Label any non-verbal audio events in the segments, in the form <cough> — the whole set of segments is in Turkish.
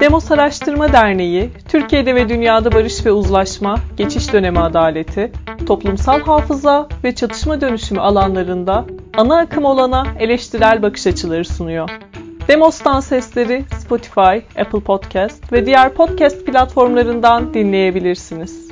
Demos Araştırma Derneği, Türkiye'de ve dünyada barış ve uzlaşma, geçiş dönemi adaleti, toplumsal hafıza ve çatışma dönüşümü alanlarında ana akım olana eleştirel bakış açıları sunuyor. Demos'tan sesleri Spotify, Apple Podcast ve diğer podcast platformlarından dinleyebilirsiniz.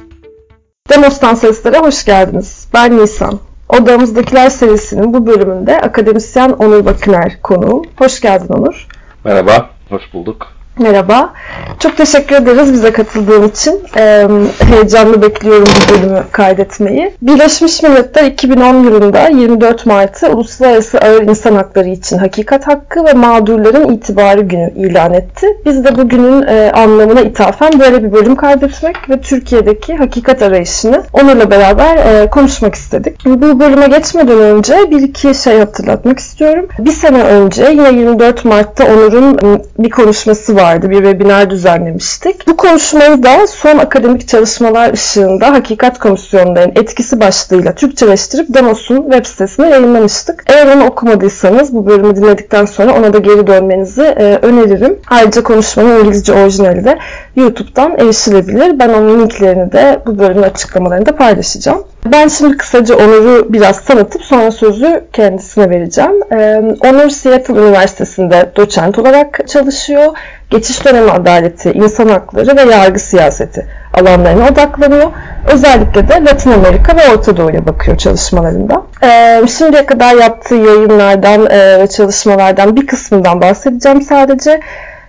Demos'tan seslere hoş geldiniz. Ben Nisan. Odamızdakiler serisinin bu bölümünde akademisyen Onur Bakıner konuğum. Hoş geldin Onur. Merhaba, hoş bulduk. Merhaba. Çok teşekkür ederiz bize katıldığın için. Ee, heyecanlı bekliyorum bu bölümü kaydetmeyi. Birleşmiş Milletler 2010 yılında 24 Mart'ı Uluslararası Ağır İnsan Hakları için Hakikat Hakkı ve Mağdurların İtibarı Günü ilan etti. Biz de bugünün e, anlamına ithafen böyle bir bölüm kaydetmek ve Türkiye'deki hakikat arayışını onunla beraber e, konuşmak istedik. Bu bölüme geçmeden önce bir iki şey hatırlatmak istiyorum. Bir sene önce yine 24 Mart'ta Onur'un bir konuşması var vardı. Bir webinar düzenlemiştik. Bu konuşmayı da son akademik çalışmalar ışığında Hakikat Komisyonlarının etkisi başlığıyla Türkçeleştirip Demos'un web sitesine yayınlamıştık. Eğer onu okumadıysanız bu bölümü dinledikten sonra ona da geri dönmenizi e, öneririm. Ayrıca konuşmanın İngilizce orijinali de YouTube'dan erişilebilir. Ben onun linklerini de bu bölümün açıklamalarında paylaşacağım. Ben şimdi kısaca Onur'u biraz tanıtıp sonra sözü kendisine vereceğim. Ee, Onur Seattle Üniversitesi'nde doçent olarak çalışıyor. Geçiş dönemi adaleti, insan hakları ve yargı siyaseti alanlarına odaklanıyor. Özellikle de Latin Amerika ve Orta Doğu'ya bakıyor çalışmalarında. Ee, şimdiye kadar yaptığı yayınlardan e, ve çalışmalardan bir kısmından bahsedeceğim sadece.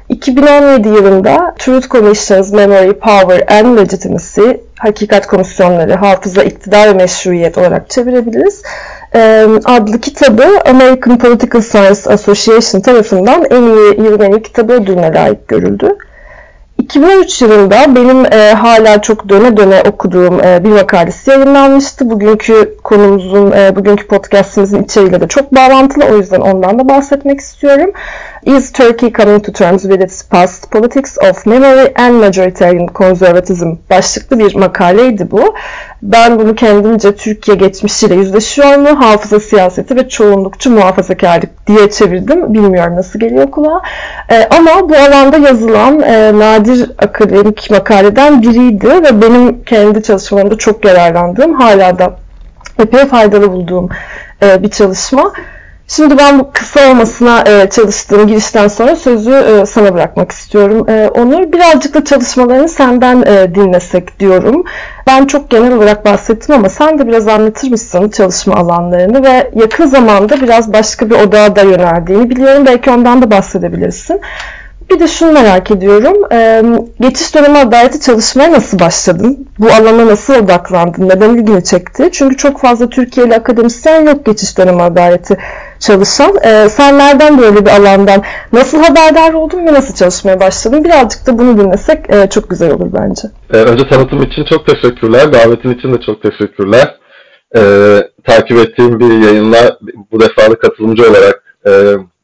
2017 yılında Truth Commissions Memory, Power and Legitimacy, Hakikat Komisyonları, Hafıza, İktidar ve Meşruiyet olarak çevirebiliriz. adlı kitabı American Political Science Association tarafından en iyi yılın en iyi kitabı ödülüne layık görüldü. 2013 yılında benim e, hala çok döne döne okuduğum e, bir makalesi yayınlanmıştı. Bugünkü konumuzun, e, bugünkü podcastimizin içeriğiyle de çok bağlantılı. O yüzden ondan da bahsetmek istiyorum. Is Turkey Coming to Terms with Its Past? Politics of Memory and Majoritarian Conservatism başlıklı bir makaleydi bu. Ben bunu kendimce Türkiye geçmişiyle yüzleşiyor mu? Hafıza siyaseti ve çoğunlukçu muhafazakarlık diye çevirdim. Bilmiyorum nasıl geliyor kulağa. E, ama bu alanda yazılan e, nadir akademik makaleden biriydi ve benim kendi çalışmalarımda çok yararlandığım, hala da epey faydalı bulduğum e, bir çalışma. Şimdi ben bu kısa olmasına e, çalıştığım girişten sonra sözü e, sana bırakmak istiyorum. E, Onur, birazcık da çalışmalarını senden e, dinlesek diyorum. Ben çok genel olarak bahsettim ama sen de biraz anlatır mısın çalışma alanlarını ve yakın zamanda biraz başka bir odağa da yöneldiğini biliyorum. Belki ondan da bahsedebilirsin. Bir de şunu merak ediyorum. Ee, geçiş dönemi adaleti çalışmaya nasıl başladın? Bu alana nasıl odaklandın? Neden ilgini çekti? Çünkü çok fazla Türkiye'li akademisyen yok geçiş dönemi adaleti çalışan. Ee, sen nereden böyle bir alandan nasıl haberdar oldun ve nasıl çalışmaya başladın? Birazcık da bunu dinlesek e, çok güzel olur bence. Ee, önce tanıtım için çok teşekkürler. Davetin için de çok teşekkürler. Ee, takip ettiğim bir yayınla bu defalı katılımcı olarak e,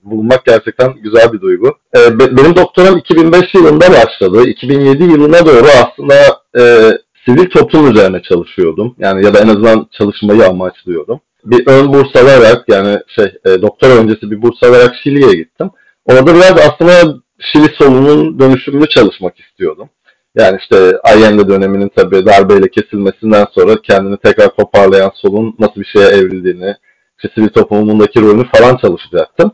bulunmak gerçekten güzel bir duygu. E, benim doktoram 2005 yılında başladı. 2007 yılına doğru aslında e, sivil toplum üzerine çalışıyordum. Yani ya da en azından çalışmayı amaçlıyordum. Bir ön burs alarak yani şey e, doktor öncesi bir burs alarak Şili'ye gittim. Orada biraz aslında Şili solunun dönüşümünü çalışmak istiyordum. Yani işte Allende döneminin tabii darbeyle kesilmesinden sonra kendini tekrar toparlayan solun nasıl bir şeye evrildiğini, işte sivil toplumundaki rolünü falan çalışacaktım.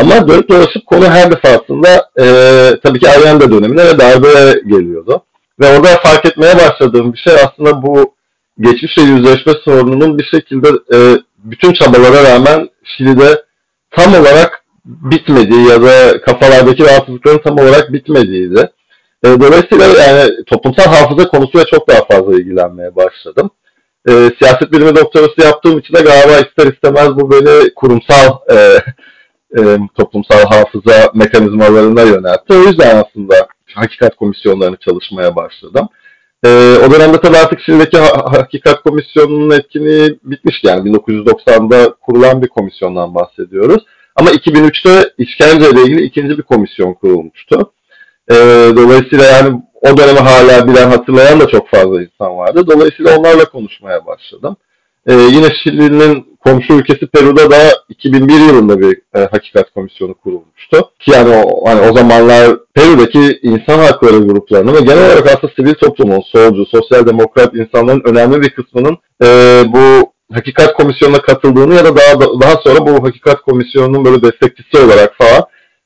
Ama dönüp dolaşıp konu her defasında e, tabii ki Allende dönemine ve darbe geliyordu. Ve orada fark etmeye başladığım bir şey aslında bu geçmişle yüzleşme sorununun bir şekilde e, bütün çabalara rağmen Şili'de tam olarak bitmediği ya da kafalardaki rahatsızlıkların tam olarak bitmediğiydi. E, dolayısıyla yani toplumsal hafıza konusuyla çok daha fazla ilgilenmeye başladım. E, siyaset bilimi doktorası yaptığım için de galiba ister istemez bu beni kurumsal e, e, toplumsal hafıza mekanizmalarına yöneltti. O yüzden aslında hakikat komisyonlarını çalışmaya başladım. E, o dönemde tabii artık Şili'deki ha- hakikat komisyonunun etkinliği bitmişti. Yani 1990'da kurulan bir komisyondan bahsediyoruz. Ama 2003'te işkence ile ilgili ikinci bir komisyon kurulmuştu. E, dolayısıyla yani o dönemi hala bilen hatırlayan da çok fazla insan vardı. Dolayısıyla onlarla konuşmaya başladım. E, yine Şili'nin komşu ülkesi Peru'da da 2001 yılında bir e, hakikat komisyonu kurulmuştu. Ki yani o, hani o zamanlar Peru'daki insan hakları gruplarını ve genel olarak aslında sivil toplumun, solcu, sosyal demokrat insanların önemli bir kısmının e, bu hakikat komisyonuna katıldığını ya da daha daha sonra bu hakikat komisyonunun böyle destekçisi olarak falan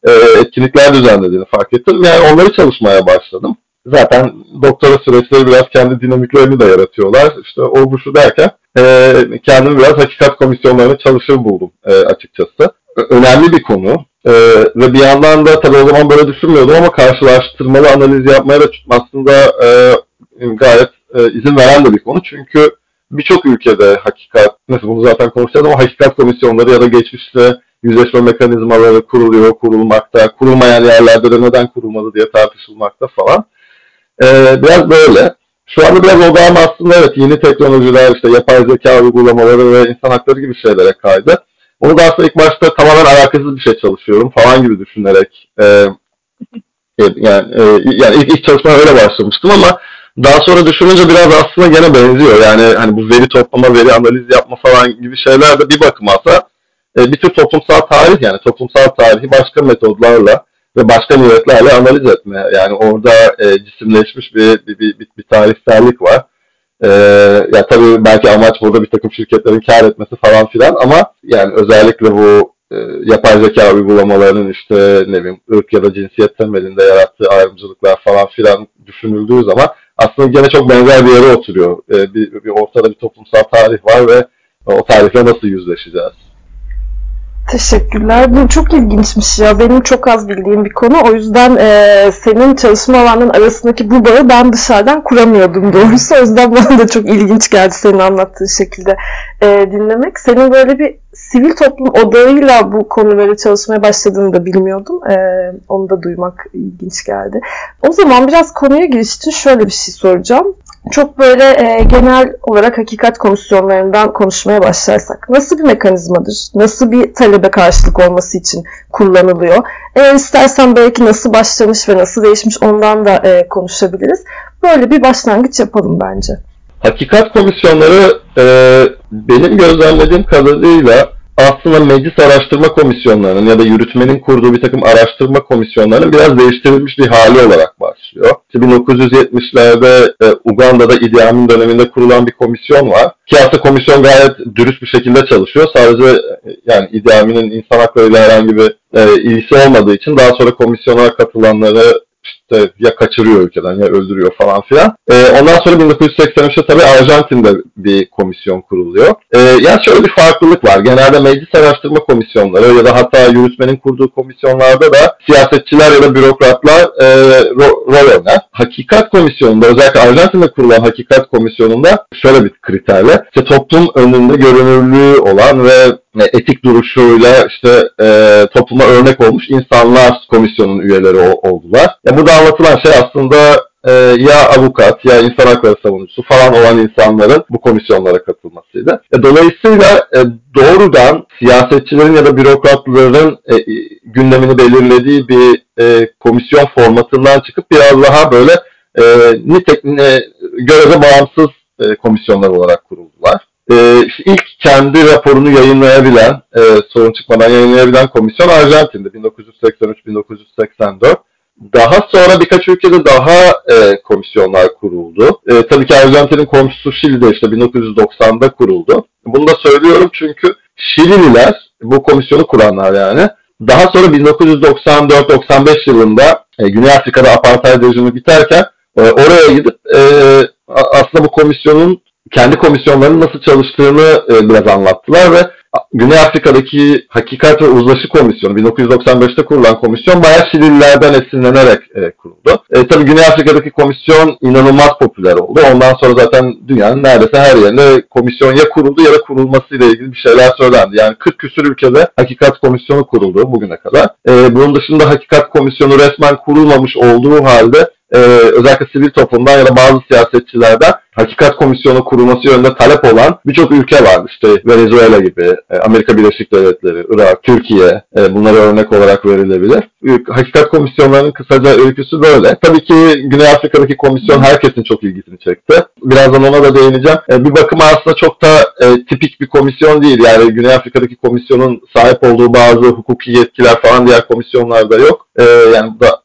e, etkinlikler düzenlediğini fark ettim. Yani onları çalışmaya başladım. Zaten doktora süreçleri biraz kendi dinamiklerini de yaratıyorlar. İşte o bu şu derken e, kendimi biraz hakikat komisyonlarına çalışır buldum e, açıkçası. Önemli bir konu. E, ve bir yandan da tabii o zaman böyle düşünmüyordum ama karşılaştırmalı analiz yapmaya da aslında e, gayet e, izin veren de bir konu. Çünkü birçok ülkede hakikat, nasıl bunu zaten konuşacağız ama hakikat komisyonları ya da geçmişte yüzleşme mekanizmaları kuruluyor, kurulmakta, kurulmayan yerlerde de neden kurulmadı diye tartışılmakta falan. Ee, biraz böyle. Şu anda biraz odağım aslında evet yeni teknolojiler, işte yapay zeka uygulamaları ve insan hakları gibi şeylere kaydı. Onu da aslında ilk başta tamamen alakasız bir şey çalışıyorum falan gibi düşünerek e, e yani, e, yani ilk, ilk çalışmaya öyle başlamıştım ama daha sonra düşününce biraz aslında gene benziyor. Yani hani bu veri toplama, veri analiz yapma falan gibi şeyler de bir bakıma ise e, bir tür toplumsal tarih yani toplumsal tarihi başka metodlarla ve başka niyetlerle analiz etme. Yani orada e, cisimleşmiş bir, bir, bir, bir tarihsellik var. E, ya tabii belki amaç burada bir takım şirketlerin kar etmesi falan filan ama yani özellikle bu e, yapay zeka uygulamalarının işte ne bileyim ırk ya da cinsiyet temelinde yarattığı ayrımcılıklar falan filan düşünüldüğü zaman aslında gene çok benzer bir yere oturuyor. E, bir, bir ortada bir toplumsal tarih var ve o tarihle nasıl yüzleşeceğiz? Teşekkürler. Bu çok ilginçmiş ya. Benim çok az bildiğim bir konu. O yüzden e, senin çalışma alanının arasındaki bu bağı ben dışarıdan kuramıyordum doğrusu. O yüzden <laughs> bana da çok ilginç geldi senin anlattığın şekilde e, dinlemek. Senin böyle bir sivil toplum odağıyla bu konuları çalışmaya başladığını da bilmiyordum. E, onu da duymak ilginç geldi. O zaman biraz konuya giriş için şöyle bir şey soracağım çok böyle e, genel olarak hakikat komisyonlarından konuşmaya başlarsak nasıl bir mekanizmadır? Nasıl bir talebe karşılık olması için kullanılıyor? Eğer istersen belki nasıl başlamış ve nasıl değişmiş ondan da e, konuşabiliriz. Böyle bir başlangıç yapalım bence. Hakikat komisyonları e, benim gözlemlediğim kadarıyla aslında meclis araştırma komisyonlarının ya da yürütmenin kurduğu bir takım araştırma komisyonlarının biraz değiştirilmiş bir hali olarak başlıyor. 1970'lerde e, Uganda'da Idi Amin döneminde kurulan bir komisyon var. Ki aslında komisyon gayet dürüst bir şekilde çalışıyor. Sadece e, yani Idi Amin'in insan haklarıyla herhangi bir e, ilgisi olmadığı için daha sonra komisyona katılanları işte ya kaçırıyor ülkeden ya öldürüyor falan filan. E, ondan sonra 1983'te tabii Arjantin'de bir komisyon kuruluyor. E, yani şöyle bir farklılık var. Genelde meclis araştırma komisyonları ya da hatta yürütmenin kurduğu komisyonlarda da siyasetçiler ya da bürokratlar e, rol oynar. Hakikat komisyonunda özellikle Arjantin'de kurulan hakikat komisyonunda şöyle bir kriterle işte toplum önünde görünürlüğü olan ve etik duruşuyla işte e, topluma örnek olmuş insanlar komisyonun üyeleri oldular. Ya burada anlatılan şey aslında e, ya avukat ya insan hakları savunucusu falan olan insanların bu komisyonlara katılmasıydı. E, dolayısıyla e, doğrudan siyasetçilerin ya da bürokratların e, gündemini belirlediği bir e, komisyon formatından çıkıp biraz daha böyle e, nitek, e, göreve bağımsız e, komisyonlar olarak kuruldular e, ilk kendi raporunu yayınlayabilen, e, sorun çıkmadan yayınlayabilen komisyon Arjantin'de 1983-1984. Daha sonra birkaç ülkede daha e, komisyonlar kuruldu. E, tabii ki Arjantin'in komşusu Şili'de işte 1990'da kuruldu. Bunu da söylüyorum çünkü Şilililer, bu komisyonu kuranlar yani, daha sonra 1994-95 yılında e, Güney Afrika'da apartheid rejimi biterken e, oraya gidip e, aslında bu komisyonun kendi komisyonlarının nasıl çalıştığını e, biraz anlattılar ve Güney Afrika'daki Hakikat ve Uzlaşı Komisyonu 1995'te kurulan komisyon bayağı Şilililerden esinlenerek e, kuruldu. E, tabii Güney Afrika'daki komisyon inanılmaz popüler oldu. Ondan sonra zaten dünyanın neredeyse her yerinde komisyon ya kuruldu ya da kurulmasıyla ilgili bir şeyler söylendi. Yani 40 küsur ülkede Hakikat Komisyonu kuruldu bugüne kadar. E, bunun dışında Hakikat Komisyonu resmen kurulmamış olduğu halde e, özellikle sivil toplumdan ya da bazı siyasetçilerden hakikat komisyonu kurulması yönünde talep olan birçok ülke var. İşte Venezuela gibi, e, Amerika Birleşik Devletleri, Irak, Türkiye e, bunlara örnek olarak verilebilir. Hakikat komisyonlarının kısaca öyküsü böyle. Tabii ki Güney Afrika'daki komisyon herkesin çok ilgisini çekti. Birazdan ona da değineceğim. E, bir bakıma aslında çok da tipik bir komisyon değil. Yani Güney Afrika'daki komisyonun sahip olduğu bazı hukuki yetkiler falan diğer komisyonlarda yok. Yani da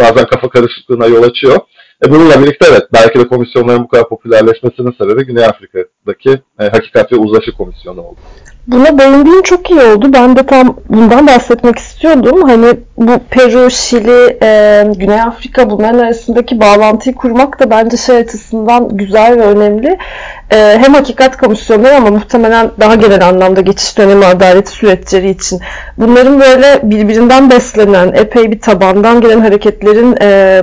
bazen kafa karışıklığına yol açıyor. E bununla birlikte evet belki de komisyonların bu kadar popülerleşmesinin sebebi Güney Afrika'daki e, Hakikat ve Uzlaşı Komisyonu oldu. Buna değindiğin çok iyi oldu. Ben de tam bundan bahsetmek istiyordum. Hani bu Peru, Şili, e, Güney Afrika bunların arasındaki bağlantıyı kurmak da bence şey açısından güzel ve önemli. E, hem hakikat komisyonları ama muhtemelen daha genel anlamda geçiş dönemi adaleti süreçleri için. Bunların böyle birbirinden beslenen, epey bir tabandan gelen hareketlerin e,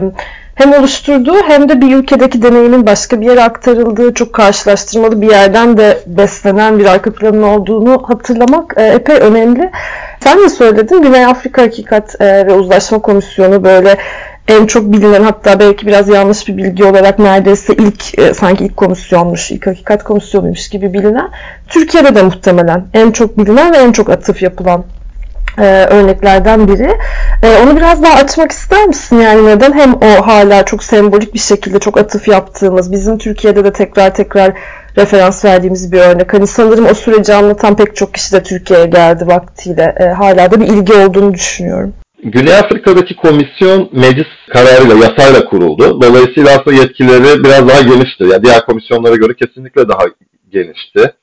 hem oluşturduğu hem de bir ülkedeki deneyimin başka bir yere aktarıldığı çok karşılaştırmalı bir yerden de beslenen bir arka planın olduğunu hatırlamak e, epey önemli. Sen de söyledin Güney Afrika Hakikat e, ve Uzlaşma Komisyonu böyle en çok bilinen hatta belki biraz yanlış bir bilgi olarak neredeyse ilk e, sanki ilk komisyonmuş, ilk hakikat komisyonuymuş gibi bilinen. Türkiye'de de muhtemelen en çok bilinen ve en çok atıf yapılan e, örneklerden biri. E, onu biraz daha açmak ister misin? Yani neden hem o hala çok sembolik bir şekilde çok atıf yaptığımız, bizim Türkiye'de de tekrar tekrar referans verdiğimiz bir örnek. Hani sanırım o süreci anlatan pek çok kişi de Türkiye'ye geldi vaktiyle. E, hala da bir ilgi olduğunu düşünüyorum. Güney Afrika'daki komisyon meclis kararıyla, yasayla kuruldu. Dolayısıyla aslında yetkileri biraz daha genişti. Yani diğer komisyonlara göre kesinlikle daha genişti.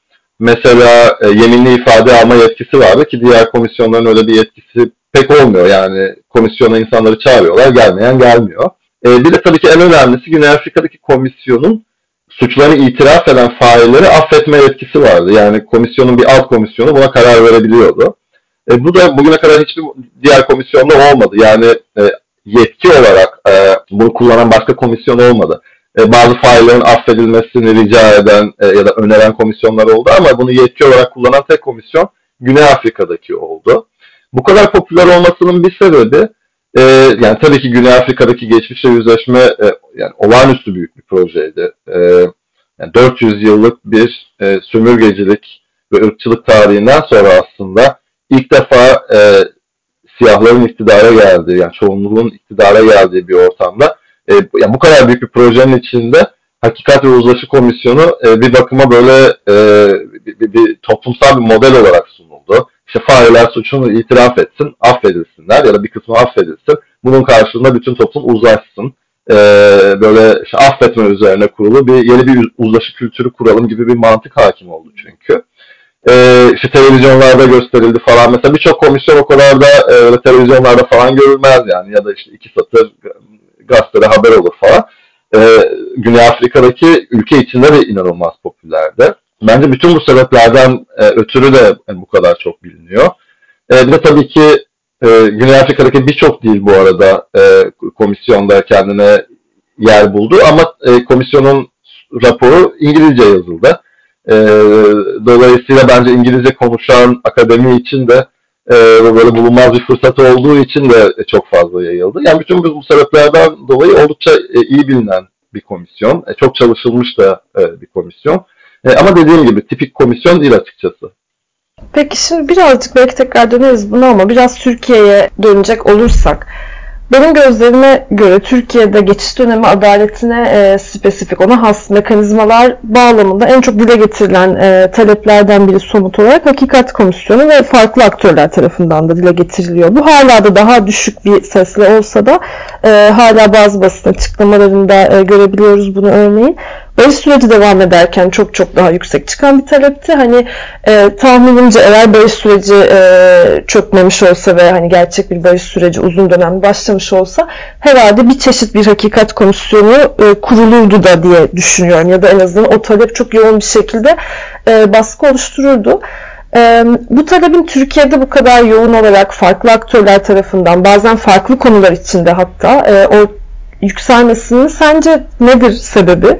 Mesela e, yeminli ifade alma yetkisi vardı ki diğer komisyonların öyle bir yetkisi pek olmuyor. Yani komisyona insanları çağırıyorlar, gelmeyen gelmiyor. E, bir de tabii ki en önemlisi Güney Afrika'daki komisyonun suçlarını itiraf eden failleri affetme yetkisi vardı. Yani komisyonun bir alt komisyonu buna karar verebiliyordu. E, bu da bugüne kadar hiçbir diğer komisyonda olmadı. Yani e, yetki olarak e, bunu kullanan başka komisyon olmadı. E, bazı faillerin affedilmesini rica eden e, ya da öneren komisyonlar oldu ama bunu yetki olarak kullanan tek komisyon Güney Afrika'daki oldu. Bu kadar popüler olmasının bir sebebi e, yani tabii ki Güney Afrika'daki geçmişle yüzleşme yani olağanüstü büyük bir projeydi. Yani 400 yıllık bir sömürgecilik ve ırkçılık tarihinden sonra aslında ilk defa siyahların iktidara geldiği, yani çoğunluğun iktidara geldiği bir ortamda e, yani bu kadar büyük bir projenin içinde Hakikat ve Uzlaşı Komisyonu e, bir bakıma böyle e, bir, bir, bir toplumsal bir model olarak sunuldu. İşte failler suçunu itiraf etsin, affedilsinler ya da bir kısmı affedilsin. Bunun karşılığında bütün toplum uzlaşsın. E, böyle işte affetme üzerine kurulu bir yeni bir uzlaşı kültürü kuralım gibi bir mantık hakim oldu çünkü. E, işte televizyonlarda gösterildi falan. Mesela birçok komisyon o kadar da e, televizyonlarda falan görülmez yani. Ya da işte iki satır gazetede haber olur falan. E, Güney Afrika'daki ülke içinde de inanılmaz popülerdi. Bence bütün bu sebeplerden e, ötürü de yani bu kadar çok biliniyor. E, bir de tabii ki e, Güney Afrika'daki birçok dil bu arada e, komisyonda kendine yer buldu ama e, komisyonun raporu İngilizce yazıldı. E, dolayısıyla bence İngilizce konuşan akademi için de e, böyle bulunmaz bir fırsat olduğu için de çok fazla yayıldı. Yani bütün bu sebeplerden dolayı oldukça e, iyi bilinen bir komisyon. E, çok çalışılmış da e, bir komisyon. E, ama dediğim gibi tipik komisyon değil açıkçası. Peki şimdi birazcık belki tekrar döneriz buna ama biraz Türkiye'ye dönecek olursak benim gözlerime göre Türkiye'de geçiş dönemi adaletine e, spesifik, ona has mekanizmalar bağlamında en çok dile getirilen e, taleplerden biri somut olarak Hakikat Komisyonu ve farklı aktörler tarafından da dile getiriliyor. Bu hala da daha düşük bir sesle olsa da e, hala bazı basın açıklamalarında e, görebiliyoruz bunu örneğin barış süreci devam ederken çok çok daha yüksek çıkan bir talepti. Hani e, tahminimce eğer barış süreci e, çökmemiş olsa ve hani gerçek bir barış süreci uzun dönem başlamış olsa herhalde bir çeşit bir hakikat komisyonu e, kurulurdu da diye düşünüyorum. Ya da en azından o talep çok yoğun bir şekilde e, baskı oluştururdu. E, bu talebin Türkiye'de bu kadar yoğun olarak farklı aktörler tarafından bazen farklı konular içinde hatta e, o yükselmesinin sence nedir sebebi?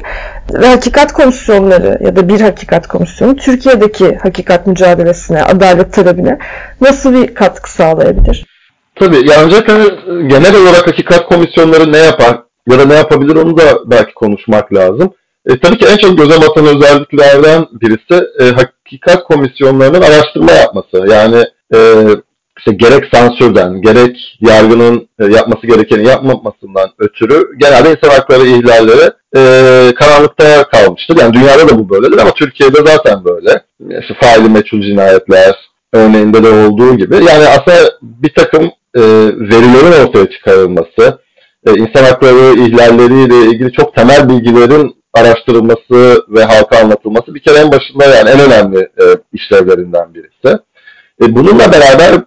Ve hakikat komisyonları ya da bir hakikat komisyonu Türkiye'deki hakikat mücadelesine, adalet talebine nasıl bir katkı sağlayabilir? Tabii. Yani ancak genel olarak hakikat komisyonları ne yapar ya da ne yapabilir onu da belki konuşmak lazım. E, tabii ki en çok göze batan özelliklerden birisi e, hakikat komisyonlarının araştırma yapması. Yani e, işte gerek sansürden, gerek yargının e, yapması gerekeni yapmamasından ötürü genelde insan hakları ihlalleri e, karanlıkta kalmıştır. Yani dünyada da bu böyledir ama Türkiye'de zaten böyle. İşte faili meçhul cinayetler örneğinde de olduğu gibi. Yani aslında bir takım e, verilerin ortaya çıkarılması, e, insan hakları ihlalleriyle ilgili çok temel bilgilerin araştırılması ve halka anlatılması bir kere en başında yani en önemli e, işlevlerinden birisi. E, bununla beraber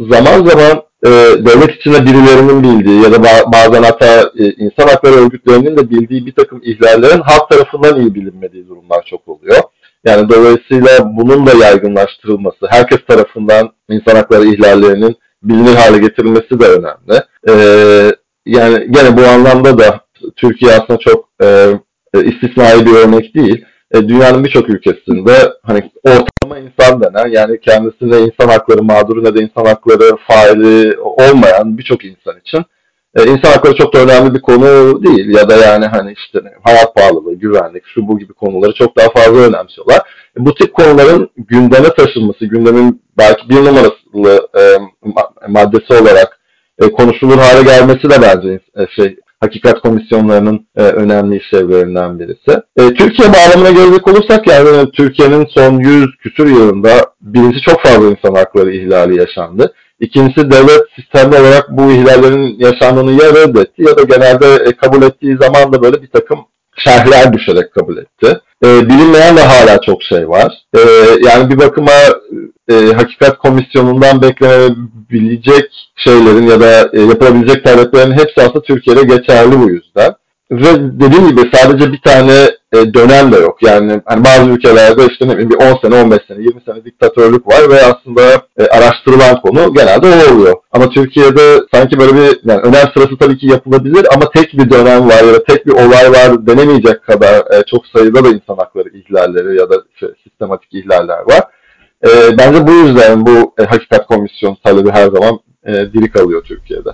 zaman zaman e, devlet içinde birilerinin bildiği ya da bazen hatta e, insan hakları örgütlerinin de bildiği bir takım ihlallerin halk tarafından iyi bilinmediği durumlar çok oluyor. Yani dolayısıyla bunun da yaygınlaştırılması, herkes tarafından insan hakları ihlallerinin bilinir hale getirilmesi de önemli. E, yani gene bu anlamda da Türkiye aslında çok e, e istisnai bir örnek değil. E, dünyanın birçok ülkesinde hani ortalama insan denen yani kendisine insan hakları mağduru ne de insan hakları faili olmayan birçok insan için e, insan hakları çok da önemli bir konu değil ya da yani hani işte hayat pahalılığı, güvenlik, şu bu gibi konuları çok daha fazla önemsiyorlar. E, bu tip konuların gündeme taşınması, gündemin belki bir numaralı e, maddesi olarak e, konuşulur hale gelmesi de bence e, şey hakikat komisyonlarının e, önemli işlevlerinden birisi. E, Türkiye bağlamına gelecek olursak yani Türkiye'nin son 100 küsur yılında birincisi çok fazla insan hakları ihlali yaşandı. İkincisi devlet sistemli olarak bu ihlallerin yaşandığını ya reddetti ya da genelde e, kabul ettiği zaman da böyle bir takım şerhler düşerek kabul etti. E, bilinmeyen de hala çok şey var. E, yani bir bakıma e, hakikat komisyonundan beklenebilecek şeylerin ya da e, yapılabilecek taleplerin hepsi aslında Türkiye'de geçerli bu yüzden. Ve dediğim gibi sadece bir tane e, dönem de yok. Yani hani bazı ülkelerde işte ne bileyim bir 10 sene, 15 sene, 20 sene diktatörlük var ve aslında e, araştırılan konu genelde o oluyor. Ama Türkiye'de sanki böyle bir yani önem sırası tabii ki yapılabilir ama tek bir dönem var ya da tek bir olay var denemeyecek kadar e, çok sayıda da insan hakları ihlalleri ya da şey, sistematik ihlaller var. E, bence bu yüzden bu e, hakikat komisyonu talebi her zaman e, diri kalıyor Türkiye'de.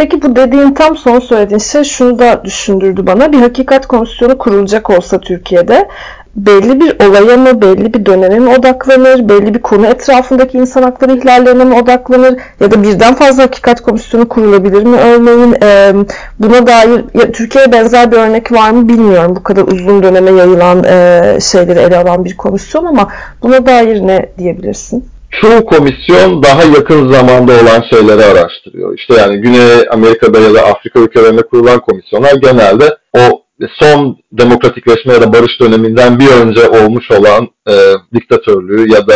Peki bu dediğin tam son söylediğin şey şunu da düşündürdü bana. Bir hakikat komisyonu kurulacak olsa Türkiye'de belli bir olaya mı, belli bir döneme mi odaklanır, belli bir konu etrafındaki insan hakları ihlallerine mi odaklanır ya da birden fazla hakikat komisyonu kurulabilir mi örneğin? E, buna dair ya, Türkiye'ye benzer bir örnek var mı bilmiyorum. Bu kadar uzun döneme yayılan e, şeyleri ele alan bir komisyon ama buna dair ne diyebilirsin? Çoğu komisyon daha yakın zamanda olan şeyleri araştırıyor. İşte yani Güney Amerika'da ya da Afrika ülkelerinde kurulan komisyonlar genelde o son demokratikleşme ya da barış döneminden bir önce olmuş olan e, diktatörlüğü ya da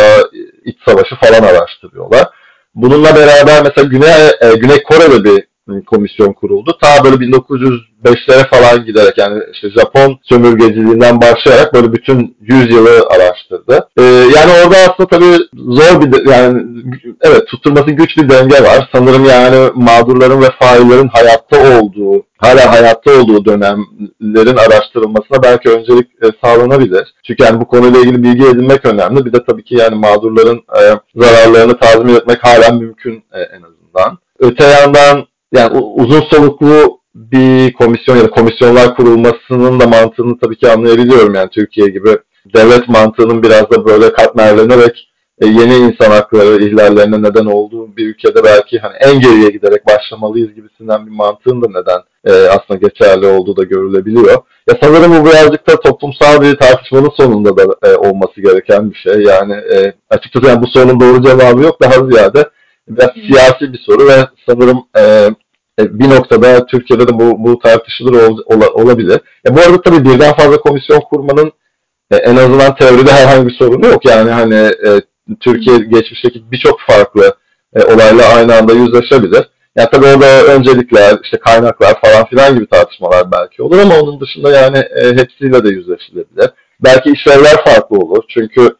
iç savaşı falan araştırıyorlar. Bununla beraber mesela Güney, e, Güney Kore'de bir komisyon kuruldu. Ta böyle 1905'lere falan giderek yani işte Japon sömürgeciliğinden başlayarak böyle bütün 100 yılı araştırdı. Ee, yani orada aslında tabii zor bir yani evet tutturması güç bir denge var. Sanırım yani mağdurların ve faillerin hayatta olduğu hala hayatta olduğu dönemlerin araştırılmasına belki öncelik e, sağlanabilir. Çünkü yani bu konuyla ilgili bilgi edinmek önemli. Bir de tabii ki yani mağdurların e, zararlarını tazmin etmek hala mümkün e, en azından. Öte yandan yani uzun soluklu bir komisyon ya da komisyonlar kurulmasının da mantığını tabii ki anlayabiliyorum. Yani Türkiye gibi devlet mantığının biraz da böyle katmerlenerek e, yeni insan hakları ihlallerine neden olduğu bir ülkede belki hani en geriye giderek başlamalıyız gibisinden bir mantığın da neden e, aslında geçerli olduğu da görülebiliyor. Ya sanırım bu birazcık da toplumsal bir tartışmanın sonunda da e, olması gereken bir şey. Yani açıkçası yani bu sorunun doğru cevabı yok. Daha ziyade biraz siyasi bir soru ve sanırım e, e, bir noktada Türkiye'de de bu, bu tartışılır ol, ol, olabilir. E, bu arada tabii birden fazla komisyon kurmanın e, en azından teoride <laughs> herhangi bir sorunu yok. Yani hani e, Türkiye geçmişteki birçok farklı e, olayla aynı anda yüzleşebilir. Yani tabii orada öncelikler, işte kaynaklar falan filan gibi tartışmalar belki olur ama onun dışında yani e, hepsiyle de yüzleşilebilir. Belki işlevler farklı olur. Çünkü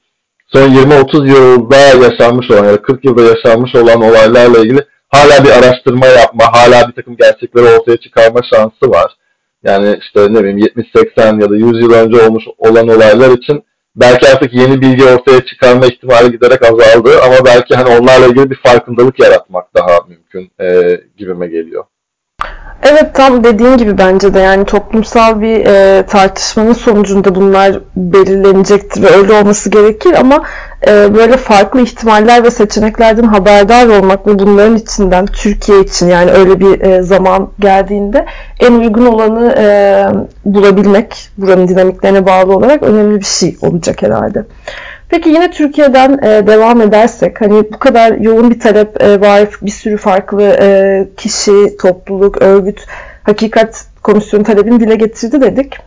son 20-30 yılda yaşanmış olan ya da 40 yılda yaşanmış olan olaylarla ilgili hala bir araştırma yapma, hala bir takım gerçekleri ortaya çıkarma şansı var. Yani işte ne bileyim 70-80 ya da 100 yıl önce olmuş olan olaylar için belki artık yeni bilgi ortaya çıkarma ihtimali giderek azaldı ama belki hani onlarla ilgili bir farkındalık yaratmak daha mümkün e, gibime geliyor. Evet tam dediğin gibi bence de yani toplumsal bir e, tartışmanın sonucunda bunlar belirlenecektir ve öyle olması gerekir ama e, böyle farklı ihtimaller ve seçeneklerden haberdar olmak ve bunların içinden Türkiye için yani öyle bir e, zaman geldiğinde en uygun olanı e, bulabilmek buranın dinamiklerine bağlı olarak önemli bir şey olacak herhalde. Peki yine Türkiye'den e, devam edersek hani bu kadar yoğun bir talep e, var, bir sürü farklı e, kişi, topluluk, örgüt hakikat komisyonu talebini dile getirdi dedik.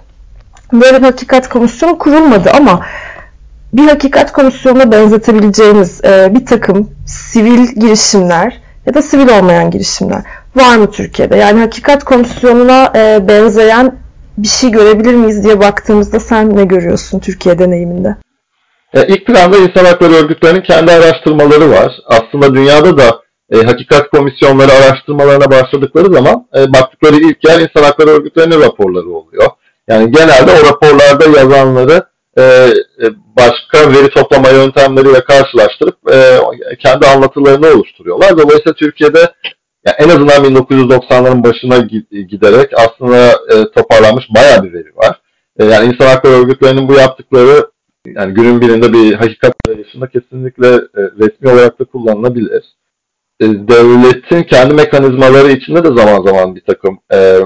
Böyle bir hakikat komisyonu kurulmadı ama bir hakikat komisyonuna benzetebileceğiniz e, bir takım sivil girişimler ya da sivil olmayan girişimler var mı Türkiye'de? Yani hakikat komisyonuna e, benzeyen bir şey görebilir miyiz diye baktığımızda sen ne görüyorsun Türkiye deneyiminde? E, ilk planda insan hakları örgütlerinin kendi araştırmaları var. Aslında dünyada da e, hakikat komisyonları araştırmalarına başladıkları zaman e, baktıkları ilk yer insan hakları örgütlerinin raporları oluyor. Yani genelde o raporlarda yazanları e, e başka veri toplama yöntemleriyle karşılaştırıp e, kendi anlatılarını oluşturuyorlar. Dolayısıyla Türkiye'de yani en azından 1990'ların başına giderek aslında e, toparlanmış bayağı bir veri var. E, yani insan hakları örgütlerinin bu yaptıkları yani günün birinde bir hakikat arayışında kesinlikle e, resmi olarak da kullanılabilir. E, devletin kendi mekanizmaları içinde de zaman zaman bir takım e,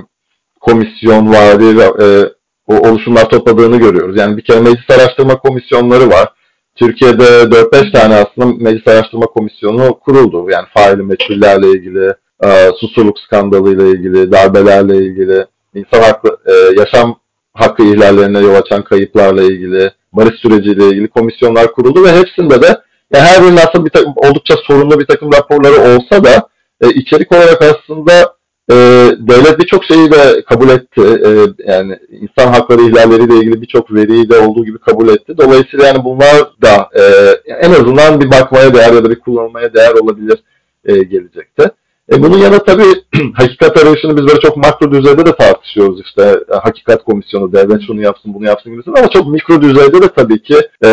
komisyon vari e, o oluşumlar topladığını görüyoruz. Yani bir kere meclis araştırma komisyonları var. Türkiye'de 4-5 tane aslında meclis araştırma komisyonu kuruldu. Yani faili meçhullerle ilgili, e, susurluk skandalıyla ilgili, darbelerle ilgili, insan haklı, e, yaşam hakkı ihlallerine yol açan kayıplarla ilgili, barış süreciyle ilgili komisyonlar kuruldu ve hepsinde de yani her birinin aslında bir takım, oldukça sorunlu bir takım raporları olsa da e, içerik olarak aslında e, devlet birçok şeyi de kabul etti. E, yani insan hakları ihlalleriyle ilgili birçok veriyi de olduğu gibi kabul etti. Dolayısıyla yani bunlar da e, en azından bir bakmaya değer ya da bir kullanılmaya değer olabilir e, gelecekte. E bunun yanı tabii <clears throat> hakikat arayışını biz böyle çok makro düzeyde de tartışıyoruz işte e, hakikat komisyonu devlet şunu yapsın bunu yapsın gibisinden ama çok mikro düzeyde de tabii ki e,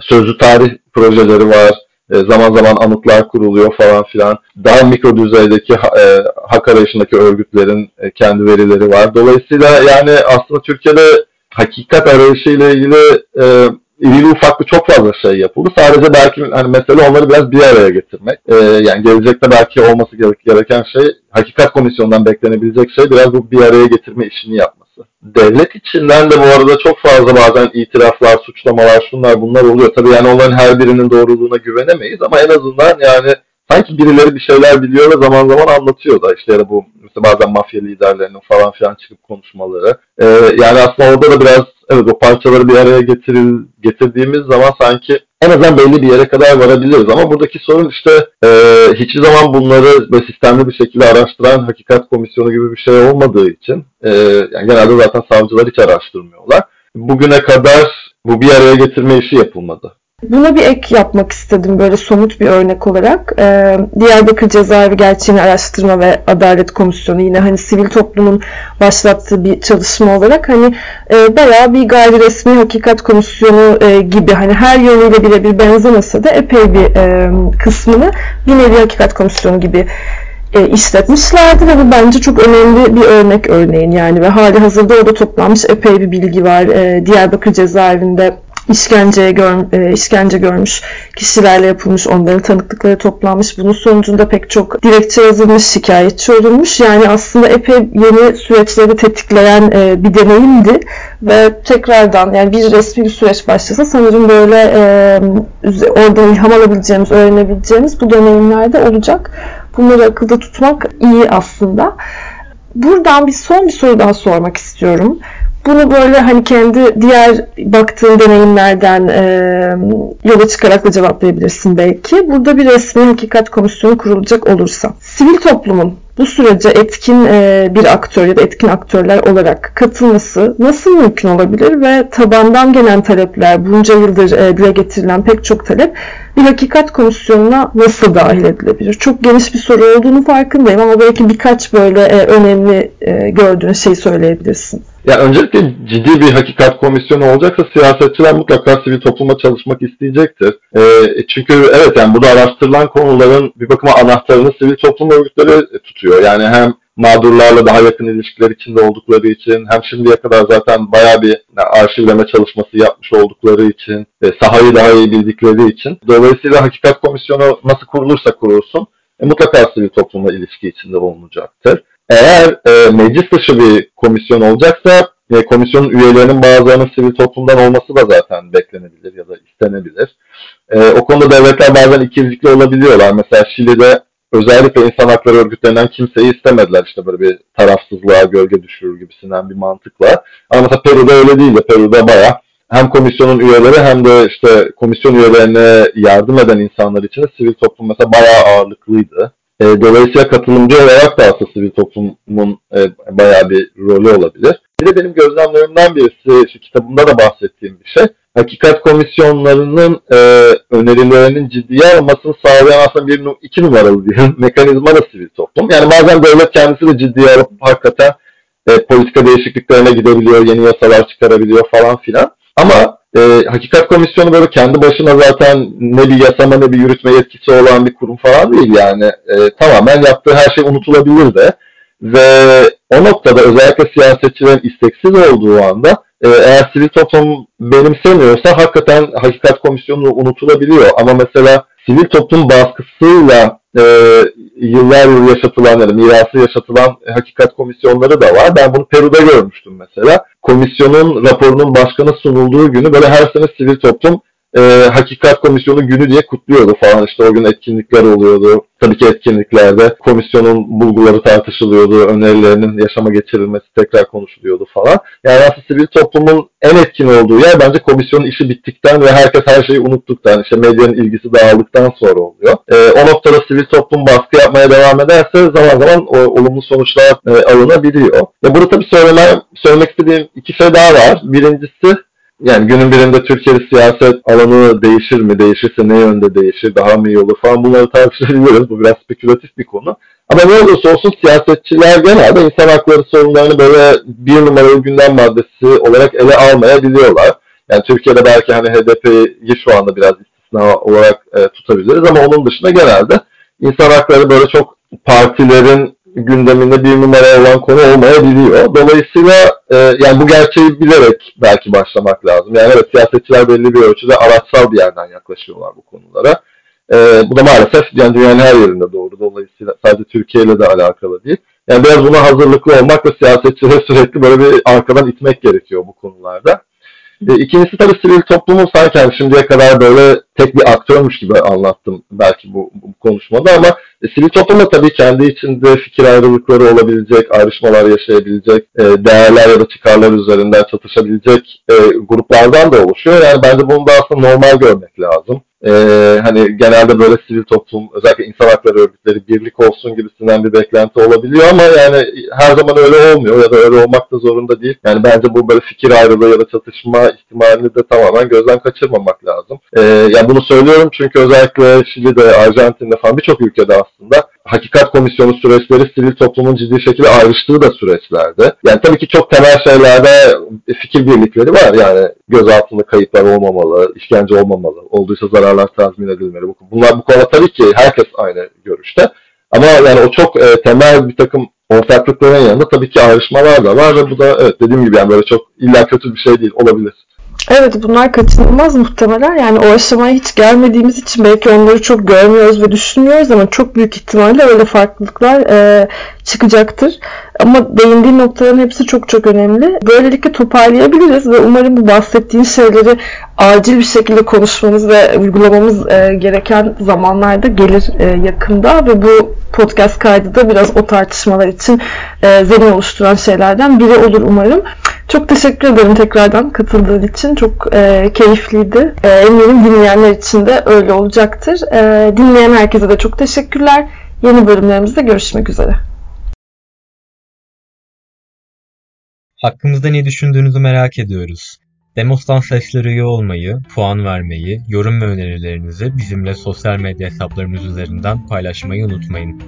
sözlü tarih projeleri var. E, zaman zaman anıtlar kuruluyor falan filan. Daha mikro düzeydeki e, hak arayışındaki örgütlerin e, kendi verileri var. Dolayısıyla yani aslında Türkiye'de hakikat arayışıyla ilgili e, irili ufaklı çok fazla şey yapıldı. Sadece belki hani mesele onları biraz bir araya getirmek. Ee, yani gelecekte belki olması gereken şey hakikat komisyonundan beklenebilecek şey biraz bu bir araya getirme işini yapması. Devlet içinden de bu arada çok fazla bazen itiraflar, suçlamalar, şunlar bunlar oluyor. Tabii yani onların her birinin doğruluğuna güvenemeyiz ama en azından yani sanki birileri bir şeyler biliyor ve zaman zaman anlatıyor da işte ya da bu mesela bazen mafya liderlerinin falan filan çıkıp konuşmaları. Ee, yani aslında orada da biraz evet o parçaları bir araya getiril, getirdiğimiz zaman sanki en azından belli bir yere kadar varabiliriz. Ama buradaki sorun işte e, hiçbir zaman bunları ve sistemli bir şekilde araştıran hakikat komisyonu gibi bir şey olmadığı için e, yani genelde zaten savcılar hiç araştırmıyorlar. Bugüne kadar bu bir araya getirme işi yapılmadı. Buna bir ek yapmak istedim böyle somut bir örnek olarak. Ee, Diyarbakır Cezaevi Gerçeğini Araştırma ve Adalet Komisyonu yine hani sivil toplumun başlattığı bir çalışma olarak hani e, bayağı bir gayri resmi hakikat komisyonu e, gibi hani her yönüyle birebir benzemese de epey bir e, kısmını bir nevi hakikat komisyonu gibi e, işletmişlerdi ve bu bence çok önemli bir örnek örneğin yani ve hali hazırda orada toplanmış epey bir bilgi var. E, Diyarbakır cezaevinde işkenceye gör, e, işkence görmüş kişilerle yapılmış, onların tanıklıkları toplanmış. Bunun sonucunda pek çok dilekçe yazılmış, şikayetçi olunmuş. Yani aslında epey yeni süreçleri tetikleyen e, bir deneyimdi. Ve tekrardan yani bir resmi bir süreç başlasa sanırım böyle e, oradan ilham alabileceğimiz, öğrenebileceğimiz bu deneyimlerde olacak. Bunları akılda tutmak iyi aslında. Buradan bir son bir soru daha sormak istiyorum. Bunu böyle hani kendi diğer baktığın deneyimlerden e, yola çıkarak da cevaplayabilirsin belki. Burada bir resmi hakikat komisyonu kurulacak olursa. Sivil toplumun bu sürece etkin e, bir aktör ya da etkin aktörler olarak katılması nasıl mümkün olabilir ve tabandan gelen talepler, bunca yıldır e, dile getirilen pek çok talep bir hakikat komisyonuna nasıl dahil edilebilir? Çok geniş bir soru olduğunu farkındayım ama belki birkaç böyle e, önemli e, gördüğün şey söyleyebilirsin. Ya öncelikle ciddi bir hakikat komisyonu olacaksa siyasetçiler mutlaka sivil topluma çalışmak isteyecektir. E, çünkü evet yani burada araştırılan konuların bir bakıma anahtarını sivil toplum örgütleri tutuyor. Yani hem mağdurlarla daha yakın ilişkiler içinde oldukları için hem şimdiye kadar zaten bayağı bir arşivleme çalışması yapmış oldukları için e, sahayı daha iyi bildikleri için dolayısıyla hakikat komisyonu nasıl kurulursa kurulsun e, mutlaka sivil toplumla ilişki içinde bulunacaktır. Eğer e, meclis dışı bir komisyon olacaksa e, komisyonun üyelerinin bazılarının sivil toplumdan olması da zaten beklenebilir ya da istenebilir. E, o konuda devletler bazen ikircikli olabiliyorlar. Mesela Şili'de özellikle insan hakları örgütlerinden kimseyi istemediler işte böyle bir tarafsızlığa gölge düşürür gibisinden bir mantıkla. Ama mesela Peru'da öyle değildi. Peru'da baya hem komisyonun üyeleri hem de işte komisyon üyelerine yardım eden insanlar için de sivil toplum mesela bayağı ağırlıklıydı. E, dolayısıyla katılımcı olarak da aslında sivil toplumun e, bayağı bir rolü olabilir. Bir de benim gözlemlerimden birisi, şu kitabımda da bahsettiğim bir şey. Hakikat komisyonlarının e, önerilerinin ciddiye alınmasını sağlayan aslında bir iki numaralı diyelim <laughs> mekanizma da sivil toplum. Yani bazen devlet kendisi de ciddiye alıp hakikaten e, politika değişikliklerine gidebiliyor, yeni yasalar çıkarabiliyor falan filan. Ama e, Hakikat Komisyonu böyle kendi başına zaten ne bir yasama ne bir yürütme yetkisi olan bir kurum falan değil yani. E, tamamen yaptığı her şey unutulabilir de. Ve o noktada özellikle siyasetçilerin isteksiz olduğu anda e, eğer sivil toplum benimsemiyorsa hakikaten Hakikat Komisyonu unutulabiliyor. Ama mesela sivil toplum baskısıyla e, yıllar yıl yaşatılan yani mirası yaşatılan hakikat komisyonları da var. Ben bunu Peru'da görmüştüm mesela. Komisyonun raporunun başkanı sunulduğu günü böyle her sene sivil toplum e, Hakikat Komisyonu günü diye kutluyordu falan. İşte o gün etkinlikler oluyordu. Tabii ki etkinliklerde komisyonun bulguları tartışılıyordu. Önerilerinin yaşama geçirilmesi tekrar konuşuluyordu falan. Yani aslında sivil toplumun en etkin olduğu yer bence komisyonun işi bittikten ve herkes her şeyi unuttuktan, işte medyanın ilgisi dağıldıktan sonra oluyor. E, o noktada sivil toplum baskı yapmaya devam ederse zaman zaman o olumlu sonuçlar e, alınabiliyor. Ya burada tabii söyleme, söylemek istediğim iki şey daha var. Birincisi yani günün birinde Türkiye'de siyaset alanı değişir mi? Değişirse ne yönde değişir? Daha mı iyi olur falan bunları tartışabiliriz. Bu biraz spekülatif bir konu. Ama ne olursa olsun siyasetçiler genelde insan hakları sorunlarını böyle bir numaralı gündem maddesi olarak ele almayabiliyorlar. Yani Türkiye'de belki hani HDP'yi şu anda biraz istisna olarak e, tutabiliriz ama onun dışında genelde insan hakları böyle çok partilerin gündeminde bir numara olan konu olmayabiliyor. Dolayısıyla e, yani bu gerçeği bilerek belki başlamak lazım. Yani evet siyasetçiler belli bir ölçüde araçsal bir yerden yaklaşıyorlar bu konulara. E, bu da maalesef yani dünyanın her yerinde doğru. Dolayısıyla sadece Türkiye ile de alakalı değil. Yani biraz buna hazırlıklı olmak ve siyasetçilere sürekli böyle bir arkadan itmek gerekiyor bu konularda. E, ikincisi tabii sivil toplumun sanki yani şimdiye kadar böyle tek bir aktörmüş gibi anlattım belki bu, bu konuşmada ama e, sivil toplum da tabii kendi içinde fikir ayrılıkları olabilecek, ayrışmalar yaşayabilecek, e, değerler ya da çıkarlar üzerinden çatışabilecek e, gruplardan da oluşuyor. Yani bence bunu da aslında normal görmek lazım. Ee, hani genelde böyle sivil toplum, özellikle insan hakları örgütleri birlik olsun gibisinden bir beklenti olabiliyor ama yani her zaman öyle olmuyor ya da öyle olmak da zorunda değil. Yani bence bu böyle fikir ayrılığı ya da çatışma ihtimalini de tamamen gözden kaçırmamak lazım. Ee, yani bunu söylüyorum çünkü özellikle Şili'de, Arjantin'de falan birçok ülkede aslında hakikat komisyonu süreçleri sivil toplumun ciddi şekilde ayrıştığı da süreçlerde. Yani tabii ki çok temel şeylerde fikir birlikleri var. Yani göz altında kayıplar olmamalı, işkence olmamalı, olduysa zararlar tazmin edilmeli. Bunlar bu konuda tabii ki herkes aynı görüşte. Ama yani o çok e, temel bir takım ortaklıkların yanında tabii ki ayrışmalar da var ve bu da evet dediğim gibi yani böyle çok illa kötü bir şey değil olabilir. Evet bunlar kaçınılmaz muhtemelen. Yani o aşamaya hiç gelmediğimiz için belki onları çok görmüyoruz ve düşünmüyoruz ama çok büyük ihtimalle öyle farklılıklar e, çıkacaktır. Ama değindiğin noktaların hepsi çok çok önemli. Böylelikle toparlayabiliriz ve umarım bu bahsettiğin şeyleri acil bir şekilde konuşmamız ve uygulamamız e, gereken zamanlarda gelir e, yakında ve bu podcast kaydı da biraz o tartışmalar için e, zemin oluşturan şeylerden biri olur umarım. Çok teşekkür ederim tekrardan katıldığın için. Çok e, keyifliydi. E, eminim dinleyenler için de öyle olacaktır. E, dinleyen herkese de çok teşekkürler. Yeni bölümlerimizde görüşmek üzere. Hakkımızda ne düşündüğünüzü merak ediyoruz. Demos'tan sesleri üye olmayı, puan vermeyi, yorum ve önerilerinizi bizimle sosyal medya hesaplarımız üzerinden paylaşmayı unutmayın.